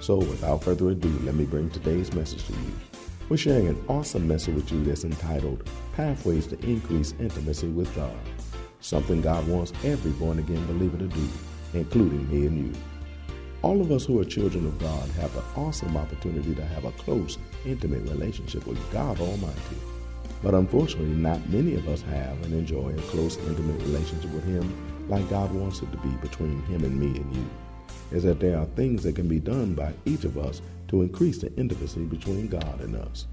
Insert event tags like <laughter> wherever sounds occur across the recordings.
So, without further ado, let me bring today's message to you. We're sharing an awesome message with you that's entitled Pathways to Increase Intimacy with God. Something God wants every born again believer to do, including me and you. All of us who are children of God have an awesome opportunity to have a close, intimate relationship with God Almighty. But unfortunately, not many of us have and enjoy a close, intimate relationship with Him like God wants it to be between Him and me and you is that there are things that can be done by each of us to increase the intimacy between God and us.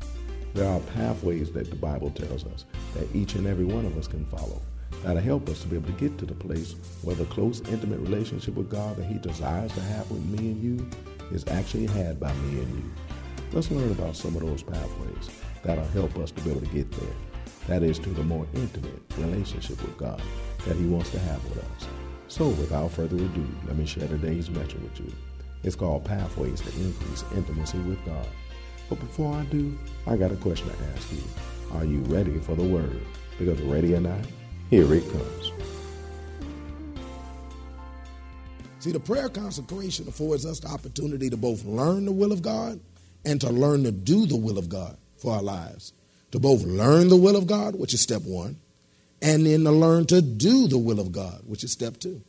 There are pathways that the Bible tells us that each and every one of us can follow that'll help us to be able to get to the place where the close, intimate relationship with God that He desires to have with me and you is actually had by me and you. Let's learn about some of those pathways that'll help us to be able to get there. That is to the more intimate relationship with God that He wants to have with us. So, without further ado, let me share today's message with you. It's called Pathways to Increase Intimacy with God. But before I do, I got a question to ask you. Are you ready for the word? Because ready or not, here it comes. See, the prayer consecration affords us the opportunity to both learn the will of God and to learn to do the will of God for our lives. To both learn the will of God, which is step one, and then to learn to do the will of God, which is step two.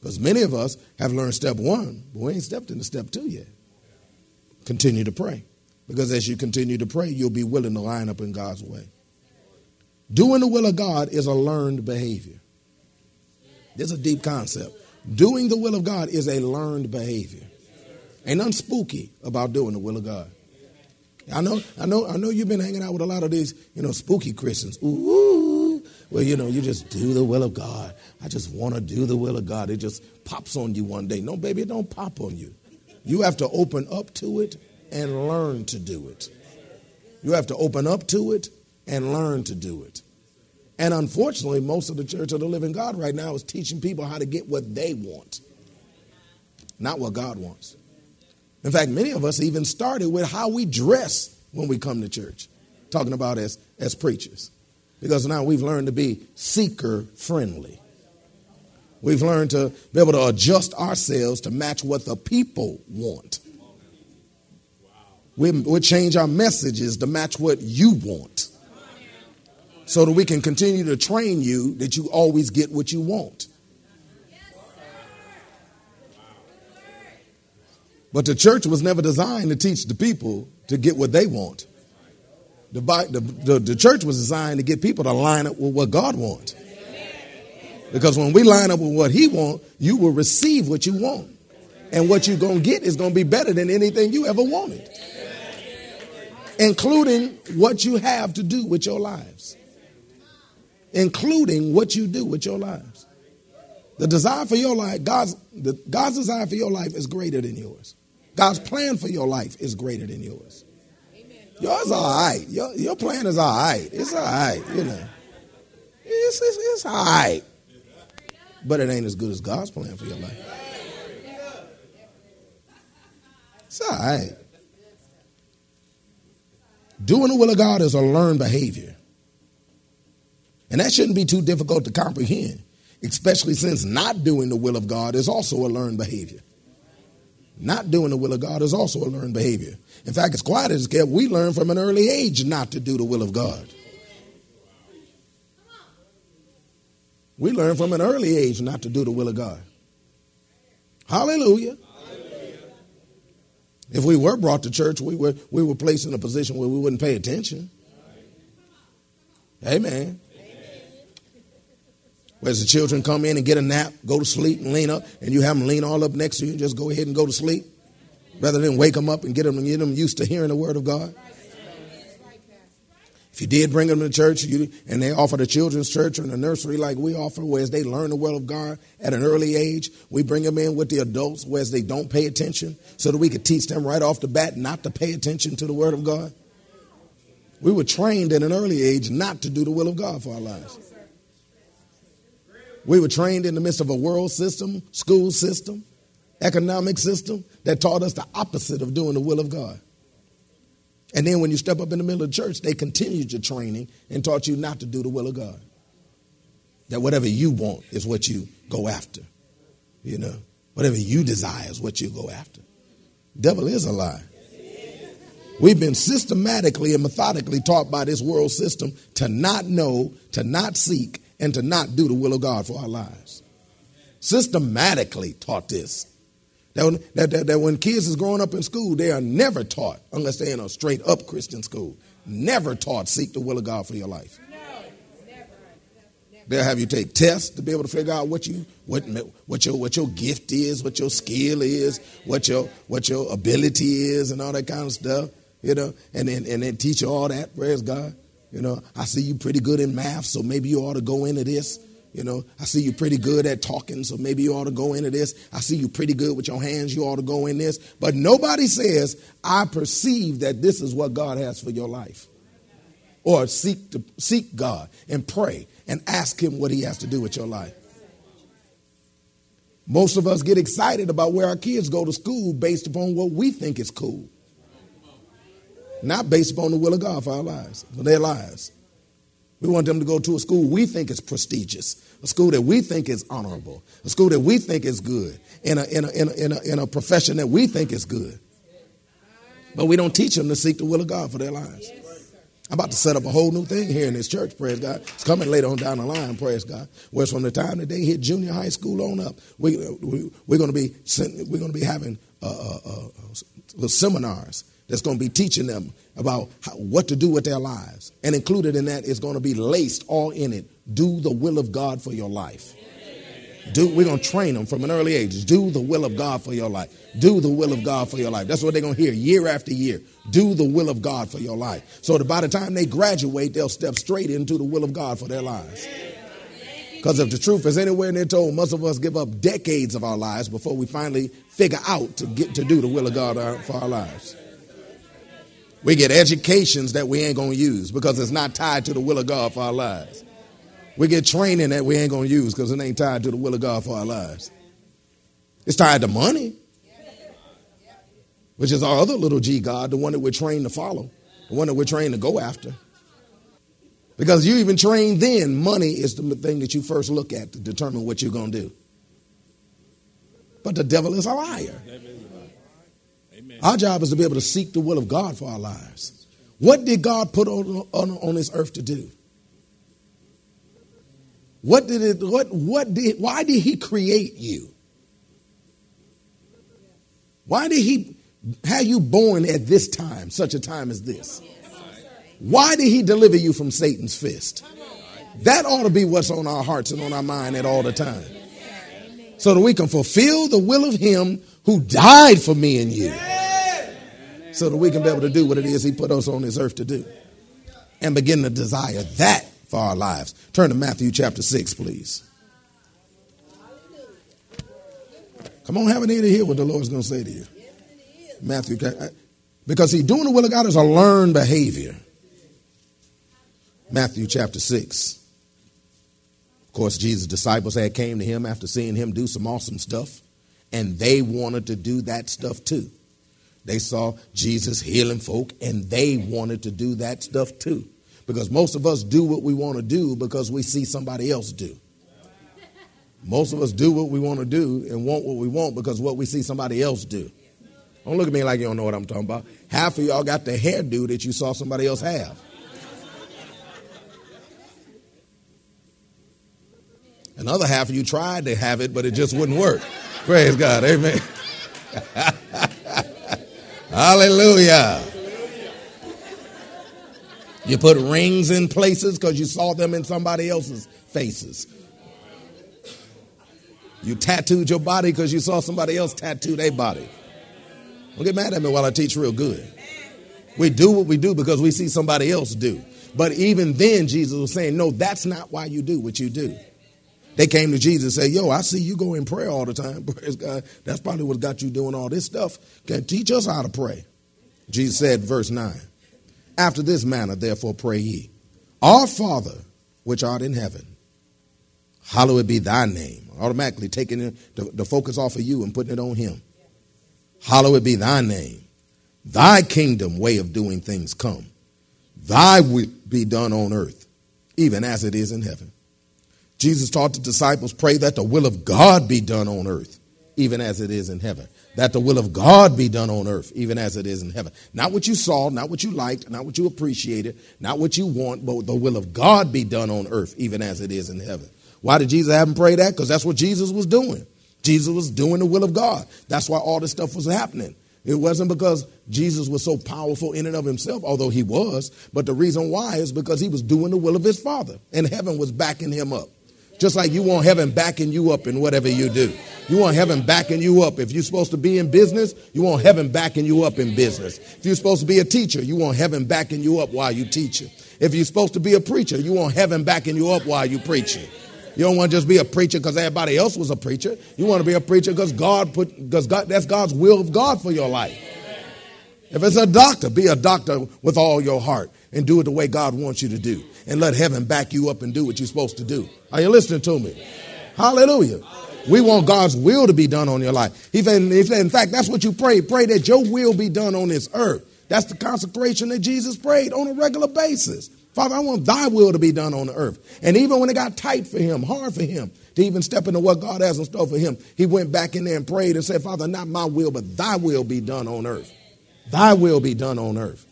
Because many of us have learned step one, but we ain't stepped into step two yet. Continue to pray. Because as you continue to pray, you'll be willing to line up in God's way. Doing the will of God is a learned behavior. There's a deep concept. Doing the will of God is a learned behavior. Ain't nothing spooky about doing the will of God. I know, I know, I know you've been hanging out with a lot of these, you know, spooky Christians. Ooh, well, you know, you just do the will of God. I just want to do the will of God. It just pops on you one day. No, baby, it don't pop on you. You have to open up to it and learn to do it. You have to open up to it and learn to do it. And unfortunately, most of the church of the living God right now is teaching people how to get what they want, not what God wants. In fact, many of us even started with how we dress when we come to church, talking about as, as preachers. Because now we've learned to be seeker friendly. We've learned to be able to adjust ourselves to match what the people want. We, we change our messages to match what you want so that we can continue to train you that you always get what you want. But the church was never designed to teach the people to get what they want. The, the, the, the church was designed to get people to line up with what God wants. Because when we line up with what He wants, you will receive what you want. And what you're going to get is going to be better than anything you ever wanted, including what you have to do with your lives. Including what you do with your lives. The desire for your life, God's, the, God's desire for your life is greater than yours. God's plan for your life is greater than yours. Yours all right. Your, your plan is all right. It's all right, you know. It's, it's, it's all right. But it ain't as good as God's plan for your life. It's all right. Doing the will of God is a learned behavior. And that shouldn't be too difficult to comprehend, especially since not doing the will of God is also a learned behavior. Not doing the will of God is also a learned behavior. In fact, it's quite as kept. We learn from an early age not to do the will of God. We learn from an early age not to do the will of God. Hallelujah. Hallelujah. If we were brought to church, we were, we were placed in a position where we wouldn't pay attention. Amen. Whereas the children come in and get a nap, go to sleep and lean up, and you have them lean all up next to you and just go ahead and go to sleep rather than wake them up and get them, and get them used to hearing the word of God. If you did bring them to church you, and they offer the children's church or the nursery like we offer, whereas they learn the word of God at an early age, we bring them in with the adults, whereas they don't pay attention, so that we could teach them right off the bat not to pay attention to the word of God. We were trained at an early age not to do the will of God for our lives. We were trained in the midst of a world system, school system, economic system that taught us the opposite of doing the will of God. And then when you step up in the middle of the church, they continued your training and taught you not to do the will of God. That whatever you want is what you go after. You know, whatever you desire is what you go after. Devil is a lie. We've been systematically and methodically taught by this world system to not know, to not seek, and to not do the will of God for our lives. Systematically taught this. That, that, that, that when kids is growing up in school, they are never taught, unless they're in a straight up Christian school, never taught seek the will of God for your life. They'll have you take tests to be able to figure out what you what what your what your gift is, what your skill is, what your what your ability is, and all that kind of stuff. You know, and then and then teach you all that. Praise God. You know, I see you pretty good in math, so maybe you ought to go into this. You know, I see you pretty good at talking, so maybe you ought to go into this. I see you pretty good with your hands, you ought to go in this. But nobody says, I perceive that this is what God has for your life. Or seek to seek God and pray and ask him what he has to do with your life. Most of us get excited about where our kids go to school based upon what we think is cool. Not based upon the will of God for our lives, for their lives. We want them to go to a school we think is prestigious, a school that we think is honorable, a school that we think is good, in a, in a, in a, in a, in a profession that we think is good. But we don't teach them to seek the will of God for their lives. I'm about to set up a whole new thing here in this church, praise God. It's coming later on down the line, praise God. Whereas from the time that they hit junior high school on up, we, we, we're going to be we're going to be having uh, uh, uh, seminars that's going to be teaching them about how, what to do with their lives. And included in that is going to be laced all in it. Do the will of God for your life. Do, we're going to train them from an early age. Do the will of God for your life. Do the will of God for your life. That's what they're going to hear year after year. Do the will of God for your life. So that by the time they graduate, they'll step straight into the will of God for their lives. Because if the truth is anywhere near told, most of us give up decades of our lives before we finally figure out to get to do the will of God uh, for our lives. We get educations that we ain't going to use because it's not tied to the will of God for our lives. We get training that we ain't going to use because it ain't tied to the will of God for our lives. It's tied to money, which is our other little G God, the one that we're trained to follow, the one that we're trained to go after. Because you even trained then, money is the thing that you first look at to determine what you're going to do. But the devil is a liar. Our job is to be able to seek the will of God for our lives. What did God put on, on, on this earth to do? What did it, what, what did, why did he create you? Why did he have you born at this time, such a time as this? Why did he deliver you from Satan's fist? That ought to be what's on our hearts and on our mind at all the time. So that we can fulfill the will of him who died for me and you so that we can be able to do what it is He put us on this earth to do and begin to desire that for our lives. Turn to Matthew chapter 6, please. Come on, have an ear to hear what the Lord's going to say to you. Matthew, uh, because see, doing the will of God is a learned behavior. Matthew chapter 6. Of course, Jesus' disciples had came to him after seeing him do some awesome stuff, and they wanted to do that stuff too. They saw Jesus healing folk and they wanted to do that stuff too. Because most of us do what we want to do because we see somebody else do. Most of us do what we want to do and want what we want because what we see somebody else do. Don't look at me like you don't know what I'm talking about. Half of y'all got the hairdo that you saw somebody else have. Another half of you tried to have it, but it just wouldn't work. Praise God. Amen. <laughs> Hallelujah. You put rings in places because you saw them in somebody else's faces. You tattooed your body because you saw somebody else tattoo their body. Don't get mad at me while I teach real good. We do what we do because we see somebody else do. But even then, Jesus was saying, No, that's not why you do what you do. They came to Jesus and said, Yo, I see you go in prayer all the time. <laughs> Praise God. That's probably what got you doing all this stuff. Can teach us how to pray. Jesus said, verse 9, After this manner, therefore, pray ye, Our Father, which art in heaven, hallowed be thy name. Automatically taking the, the focus off of you and putting it on him. Hallowed be thy name. Thy kingdom way of doing things come. Thy will be done on earth, even as it is in heaven. Jesus taught the disciples, pray that the will of God be done on earth, even as it is in heaven. That the will of God be done on earth, even as it is in heaven. Not what you saw, not what you liked, not what you appreciated, not what you want, but the will of God be done on earth, even as it is in heaven. Why did Jesus have them pray that? Because that's what Jesus was doing. Jesus was doing the will of God. That's why all this stuff was happening. It wasn't because Jesus was so powerful in and of himself, although he was, but the reason why is because he was doing the will of his Father, and heaven was backing him up. Just like you want heaven backing you up in whatever you do. You want heaven backing you up. If you're supposed to be in business, you want heaven backing you up in business. If you're supposed to be a teacher, you want heaven backing you up while you teaching. If you're supposed to be a preacher, you want heaven backing you up while you preaching. You don't want to just be a preacher because everybody else was a preacher. You want to be a preacher because God put because God that's God's will of God for your life. If it's a doctor, be a doctor with all your heart and do it the way God wants you to do. And let heaven back you up and do what you're supposed to do. Are you listening to me? Hallelujah. We want God's will to be done on your life. He said, in fact, that's what you pray. Pray that your will be done on this earth. That's the consecration that Jesus prayed on a regular basis. Father, I want thy will to be done on the earth. And even when it got tight for him, hard for him to even step into what God has in store for him, he went back in there and prayed and said, Father, not my will, but thy will be done on earth. Thy will be done on earth.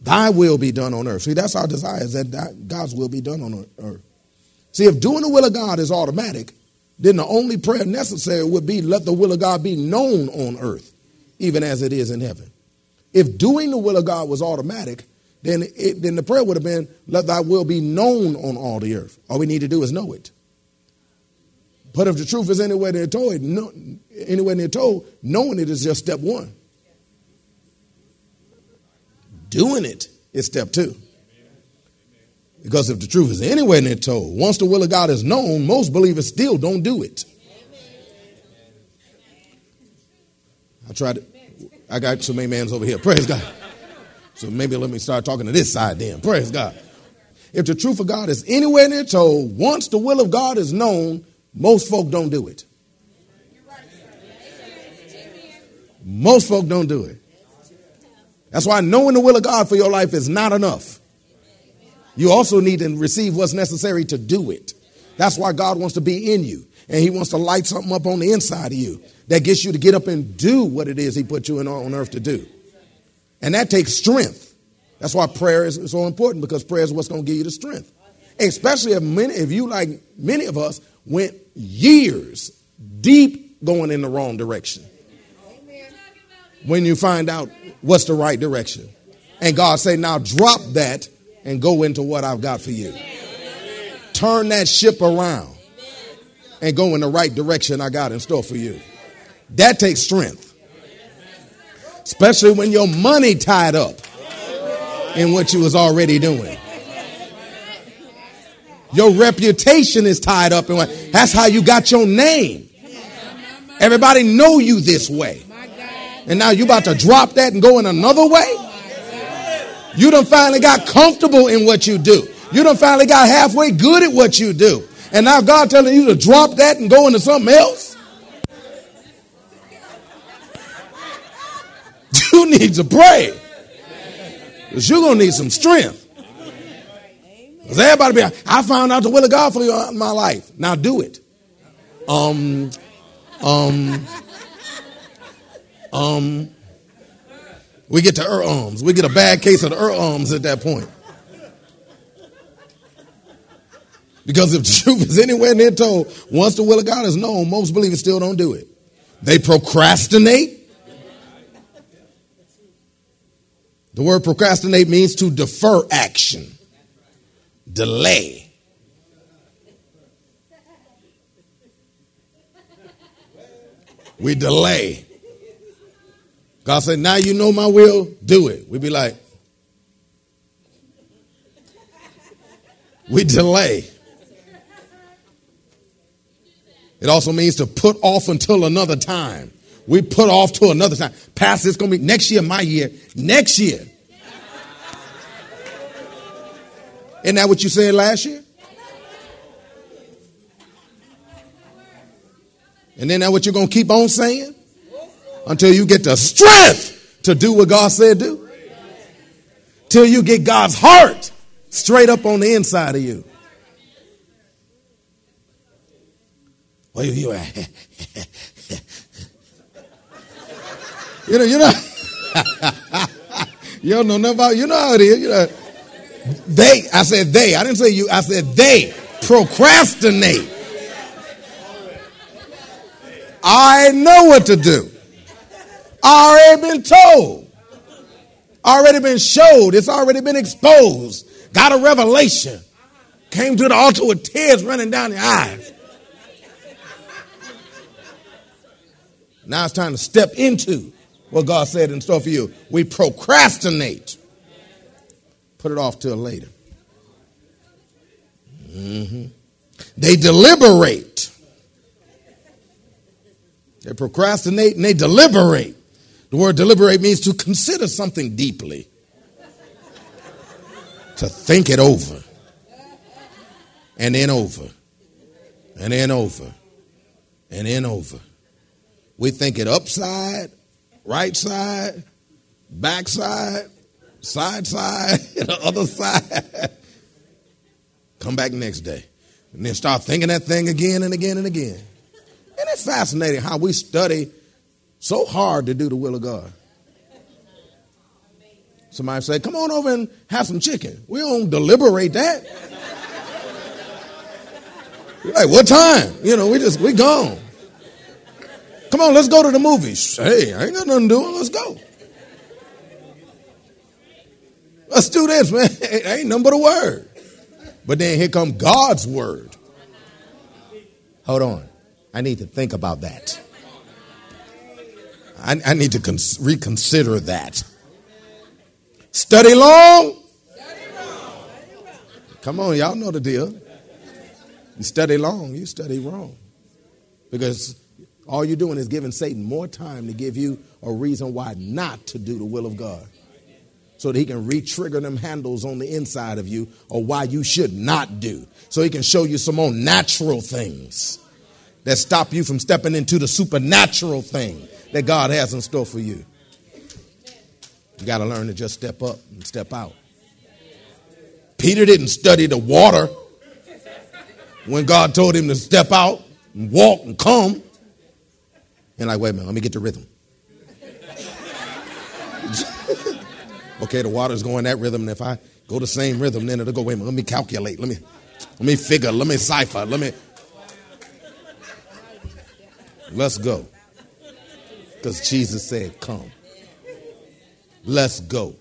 Thy will be done on earth. See, that's our desire, is that God's will be done on earth. See, if doing the will of God is automatic, then the only prayer necessary would be let the will of God be known on earth, even as it is in heaven. If doing the will of God was automatic, then, it, then the prayer would have been, let thy will be known on all the earth. All we need to do is know it. But if the truth is anywhere near told, anywhere near told, knowing it is just step one. Doing it is step two. Because if the truth is anywhere near told, once the will of God is known, most believers still don't do it. I tried it. I got some amens over here. Praise God. So maybe let me start talking to this side then. Praise God. If the truth of God is anywhere near told, once the will of God is known, most folk don't do it. Most folk don't do it. That's why knowing the will of God for your life is not enough. You also need to receive what's necessary to do it. That's why God wants to be in you. And He wants to light something up on the inside of you that gets you to get up and do what it is He put you in on earth to do. And that takes strength. That's why prayer is so important because prayer is what's going to give you the strength. Especially if many, if you like many of us went years deep going in the wrong direction. When you find out what's the right direction. And God say, now drop that and go into what I've got for you. Turn that ship around and go in the right direction I got in store for you. That takes strength especially when your money tied up in what you was already doing. Your reputation is tied up in what that's how you got your name. Everybody know you this way. And now you about to drop that and go in another way? You done finally got comfortable in what you do. You done finally got halfway good at what you do. And now God telling you to drop that and go into something else? <laughs> You need to pray. Because you're going to need some strength. Because everybody be like, I found out the will of God for you in my life. Now do it. Um, um, um, we get to er ums. We get a bad case of the er ums at that point. Because if the <laughs> truth is anywhere near told, once the will of God is known, most believers still don't do it. They procrastinate. The word procrastinate means to defer action, delay. We delay. God said, Now you know my will, do it. We'd be like, We delay. It also means to put off until another time. We put off to another time. Pastor, it's going to be next year, my year. Next year. Isn't that what you said last year? And then that what you're going to keep on saying? Until you get the strength to do what God said do? Till you get God's heart straight up on the inside of you. Well, you, you, <laughs> you know, you know, <laughs> you don't know nothing about, you know how it is. You know, they, I said they, I didn't say you, I said they procrastinate. I know what to do. Already been told. Already been showed. It's already been exposed. Got a revelation. Came to the altar with tears running down the eyes. Now it's time to step into what God said in store for you. We procrastinate. Put it off till later. Mm-hmm. They deliberate. They procrastinate and they deliberate. The word deliberate means to consider something deeply, to think it over, and then over, and then over, and then over. We think it upside, right side, backside, side side, <laughs> the other side. Come back next day. And then start thinking that thing again and again and again. And it's fascinating how we study so hard to do the will of God? Somebody say, come on over and have some chicken. We don't deliberate that. like, what time? You know, we just, we gone. Come on, let's go to the movies. Hey, I ain't got nothing to do. Let's go. Let's do this, man. <laughs> It ain't nothing but a word. But then here comes God's word. Hold on. I need to think about that. I, I need to cons- reconsider that. Study long. Come on, y'all know the deal. You study long, you study wrong. Because all you're doing is giving Satan more time to give you a reason why not to do the will of God. So that he can re trigger them handles on the inside of you or why you should not do. So he can show you some more natural things that stop you from stepping into the supernatural thing that God has in store for you. You got to learn to just step up and step out. Peter didn't study the water when God told him to step out and walk and come. And like, wait a minute, let me get the rhythm. <laughs> okay, the water's going that rhythm, and if I go the same rhythm, then it'll go, wait a minute, let me calculate, let me let me figure, let me cipher, let me Let's go. Because Jesus said, Come. Let's go.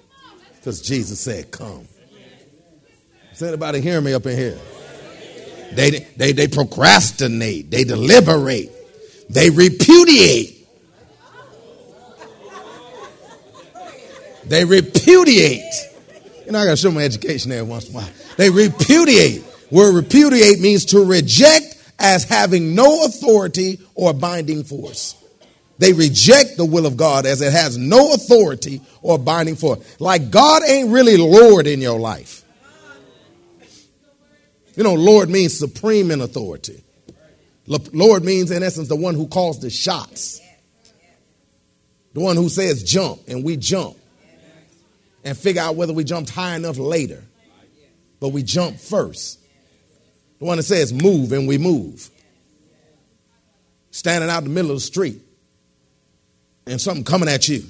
Because Jesus said, Come. Is anybody hearing me up in here? They, they, they procrastinate, they deliberate, they repudiate. They repudiate. You know, I got to show my education there once in a while. They repudiate. Word repudiate means to reject as having no authority or binding force. They reject the will of God as it has no authority or binding force. Like God ain't really Lord in your life. You know, Lord means supreme in authority. Lord means, in essence, the one who calls the shots, the one who says jump, and we jump and figure out whether we jumped high enough later. But we jump first. The one that says move and we move. Standing out in the middle of the street and something coming at you.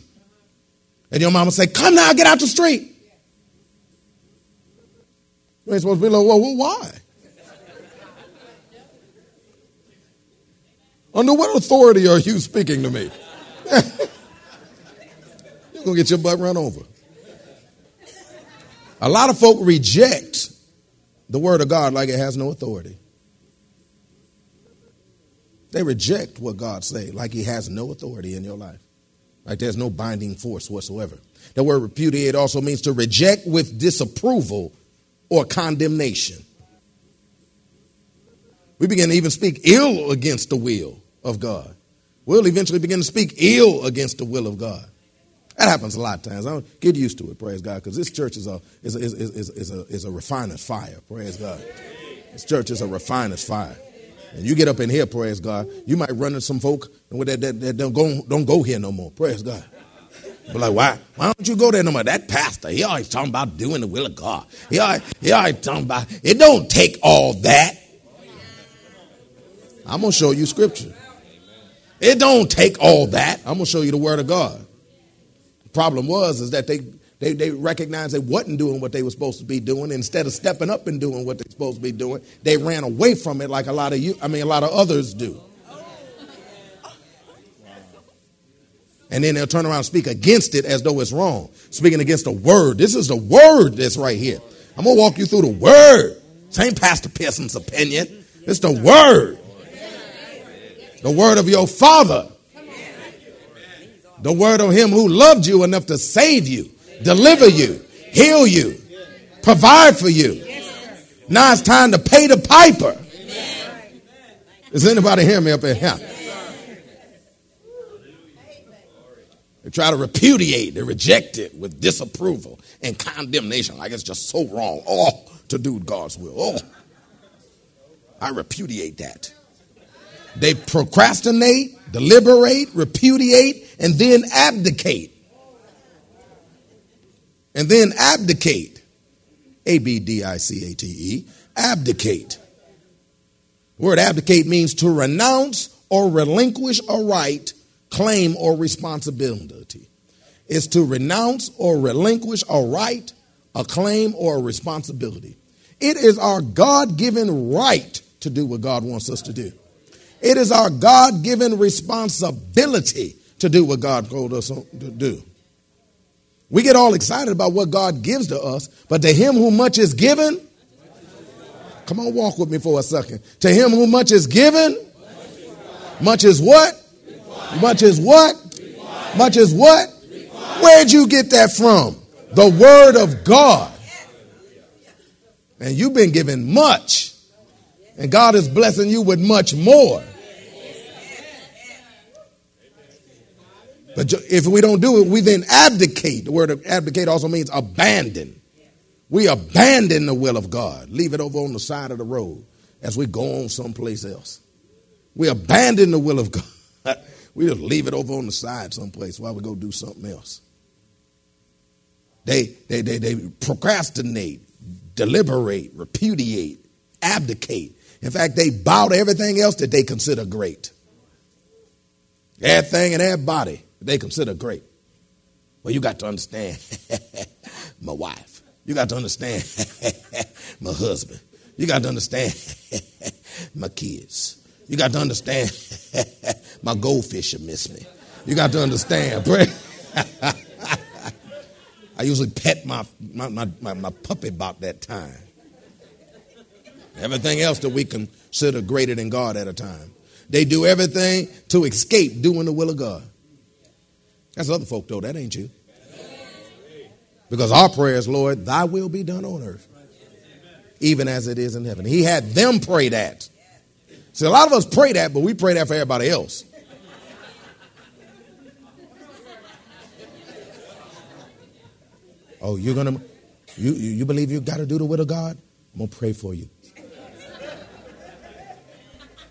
And your mama say, come now, get out the street. You ain't supposed to be like, well, well why? Under what authority are you speaking to me? <laughs> You're going to get your butt run over. A lot of folk reject the word of God like it has no authority. They reject what God say like he has no authority in your life. Like there's no binding force whatsoever. The word repudiate also means to reject with disapproval or condemnation. We begin to even speak ill against the will of God. We'll eventually begin to speak ill against the will of God. That happens a lot of times. I don't get used to it, praise God, because this church is a, is, a, is, is, is, a, is a refiner's fire, praise God. This church is a refiner's fire. And you get up in here, praise God, you might run into some folk and that, that, that don't, go, don't go here no more, praise God. But like, why? Why don't you go there no more? That pastor, he always talking about doing the will of God. He always, he always talking about, it don't take all that. I'm going to show you scripture. It don't take all that. I'm going to show you the word of God. Problem was is that they, they, they recognized they wasn't doing what they were supposed to be doing. Instead of stepping up and doing what they're supposed to be doing, they ran away from it like a lot of you, I mean, a lot of others do. And then they'll turn around and speak against it as though it's wrong. Speaking against the word. This is the word that's right here. I'm going to walk you through the word. Same Pastor Pearson's opinion. It's the word. The word of your father. The word of him who loved you enough to save you, deliver you, heal you, provide for you. Now it's time to pay the piper. Does anybody hear me up in here? They try to repudiate, they reject it with disapproval and condemnation, like it's just so wrong. Oh, to do God's will. Oh, I repudiate that. They procrastinate, deliberate, repudiate, and then abdicate. And then abdicate. A B D I C A T E. Abdicate. The word abdicate means to renounce or relinquish a right claim or responsibility. Is to renounce or relinquish a right, a claim, or a responsibility. It is our God given right to do what God wants us to do. It is our God given responsibility to do what God told us to do. We get all excited about what God gives to us, but to him who much is given, come on, walk with me for a second. To him who much is given, much is what? Much is what? Much is what? Where'd you get that from? The Word of God. And you've been given much. And God is blessing you with much more. But if we don't do it, we then abdicate. The word abdicate also means abandon. We abandon the will of God, leave it over on the side of the road as we go on someplace else. We abandon the will of God. <laughs> We just leave it over on the side someplace while we go do something else. They, they, they, they procrastinate, deliberate, repudiate, abdicate. In fact, they bow to everything else that they consider great. Everything and their body they consider great. Well, you got to understand <laughs> my wife. You got to understand <laughs> my husband. You got to understand <laughs> my kids. You got to understand my goldfish miss me. You got to understand. I usually pet my, my, my, my, my puppy about that time. Everything else that we consider greater than God at a time. They do everything to escape doing the will of God. That's other folk, though. That ain't you. Because our prayers, Lord, thy will be done on earth, even as it is in heaven. He had them pray that. See, a lot of us pray that, but we pray that for everybody else. Oh, you're gonna you you believe you got to do the will of God? I'm gonna pray for you.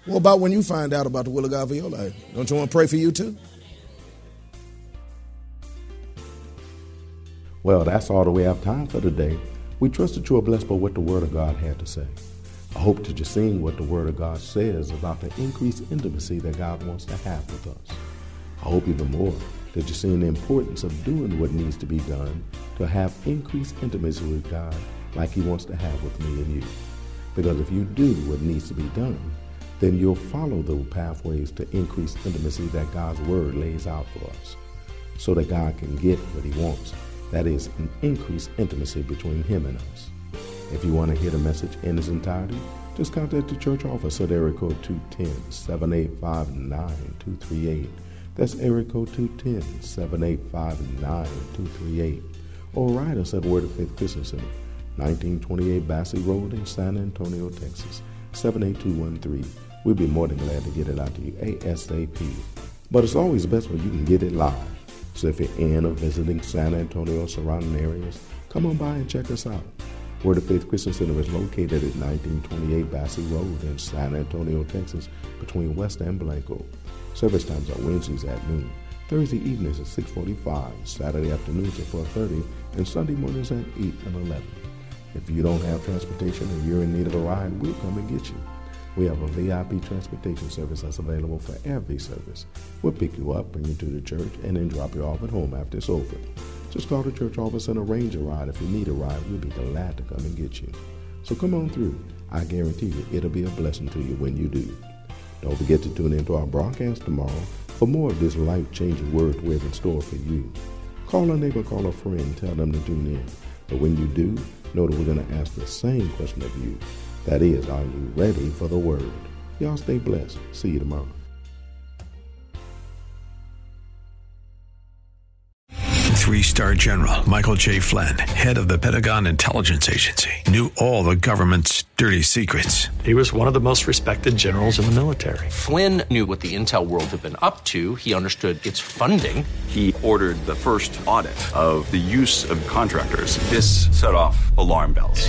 What about when you find out about the will of God for your life? Don't you want to pray for you too? Well, that's all that we have time for today. We trust that you are blessed by what the Word of God had to say. I hope that you're seeing what the Word of God says about the increased intimacy that God wants to have with us. I hope even more that you're seeing the importance of doing what needs to be done to have increased intimacy with God like He wants to have with me and you. Because if you do what needs to be done, then you'll follow the pathways to increased intimacy that God's Word lays out for us so that God can get what He wants That is, an increased intimacy between Him and us. If you want to hear the message in its entirety, just contact the church office at area code 210-785-9238. That's area code 210-785-9238. Or write us at Word of Faith Christian Center, 1928 Basse Road in San Antonio, Texas, 78213. We'd be more than glad to get it out to you ASAP. But it's always best when you can get it live. So if you're in or visiting San Antonio or surrounding areas, come on by and check us out. Word of Faith Christian Center is located at 1928 Basse Road in San Antonio, Texas, between West and Blanco. Service times are Wednesdays at noon, Thursday evenings at 6:45, Saturday afternoons at 4:30, and Sunday mornings at 8 and 11. If you don't have transportation and you're in need of a ride, we'll come and get you. We have a VIP transportation service that's available for every service. We'll pick you up, bring you to the church, and then drop you off at home after it's over. Just call the church office and arrange a ride. If you need a ride, we'll be glad to come and get you. So come on through. I guarantee you it'll be a blessing to you when you do. Don't forget to tune into our broadcast tomorrow for more of this life changing word we have in store for you. Call a neighbor, call a friend, tell them to tune in. But when you do, know that we're going to ask the same question of you. That is, are you ready for the word? Y'all stay blessed. See you tomorrow. Three star general Michael J. Flynn, head of the Pentagon Intelligence Agency, knew all the government's dirty secrets. He was one of the most respected generals in the military. Flynn knew what the intel world had been up to. He understood its funding. He ordered the first audit of the use of contractors. This set off alarm bells.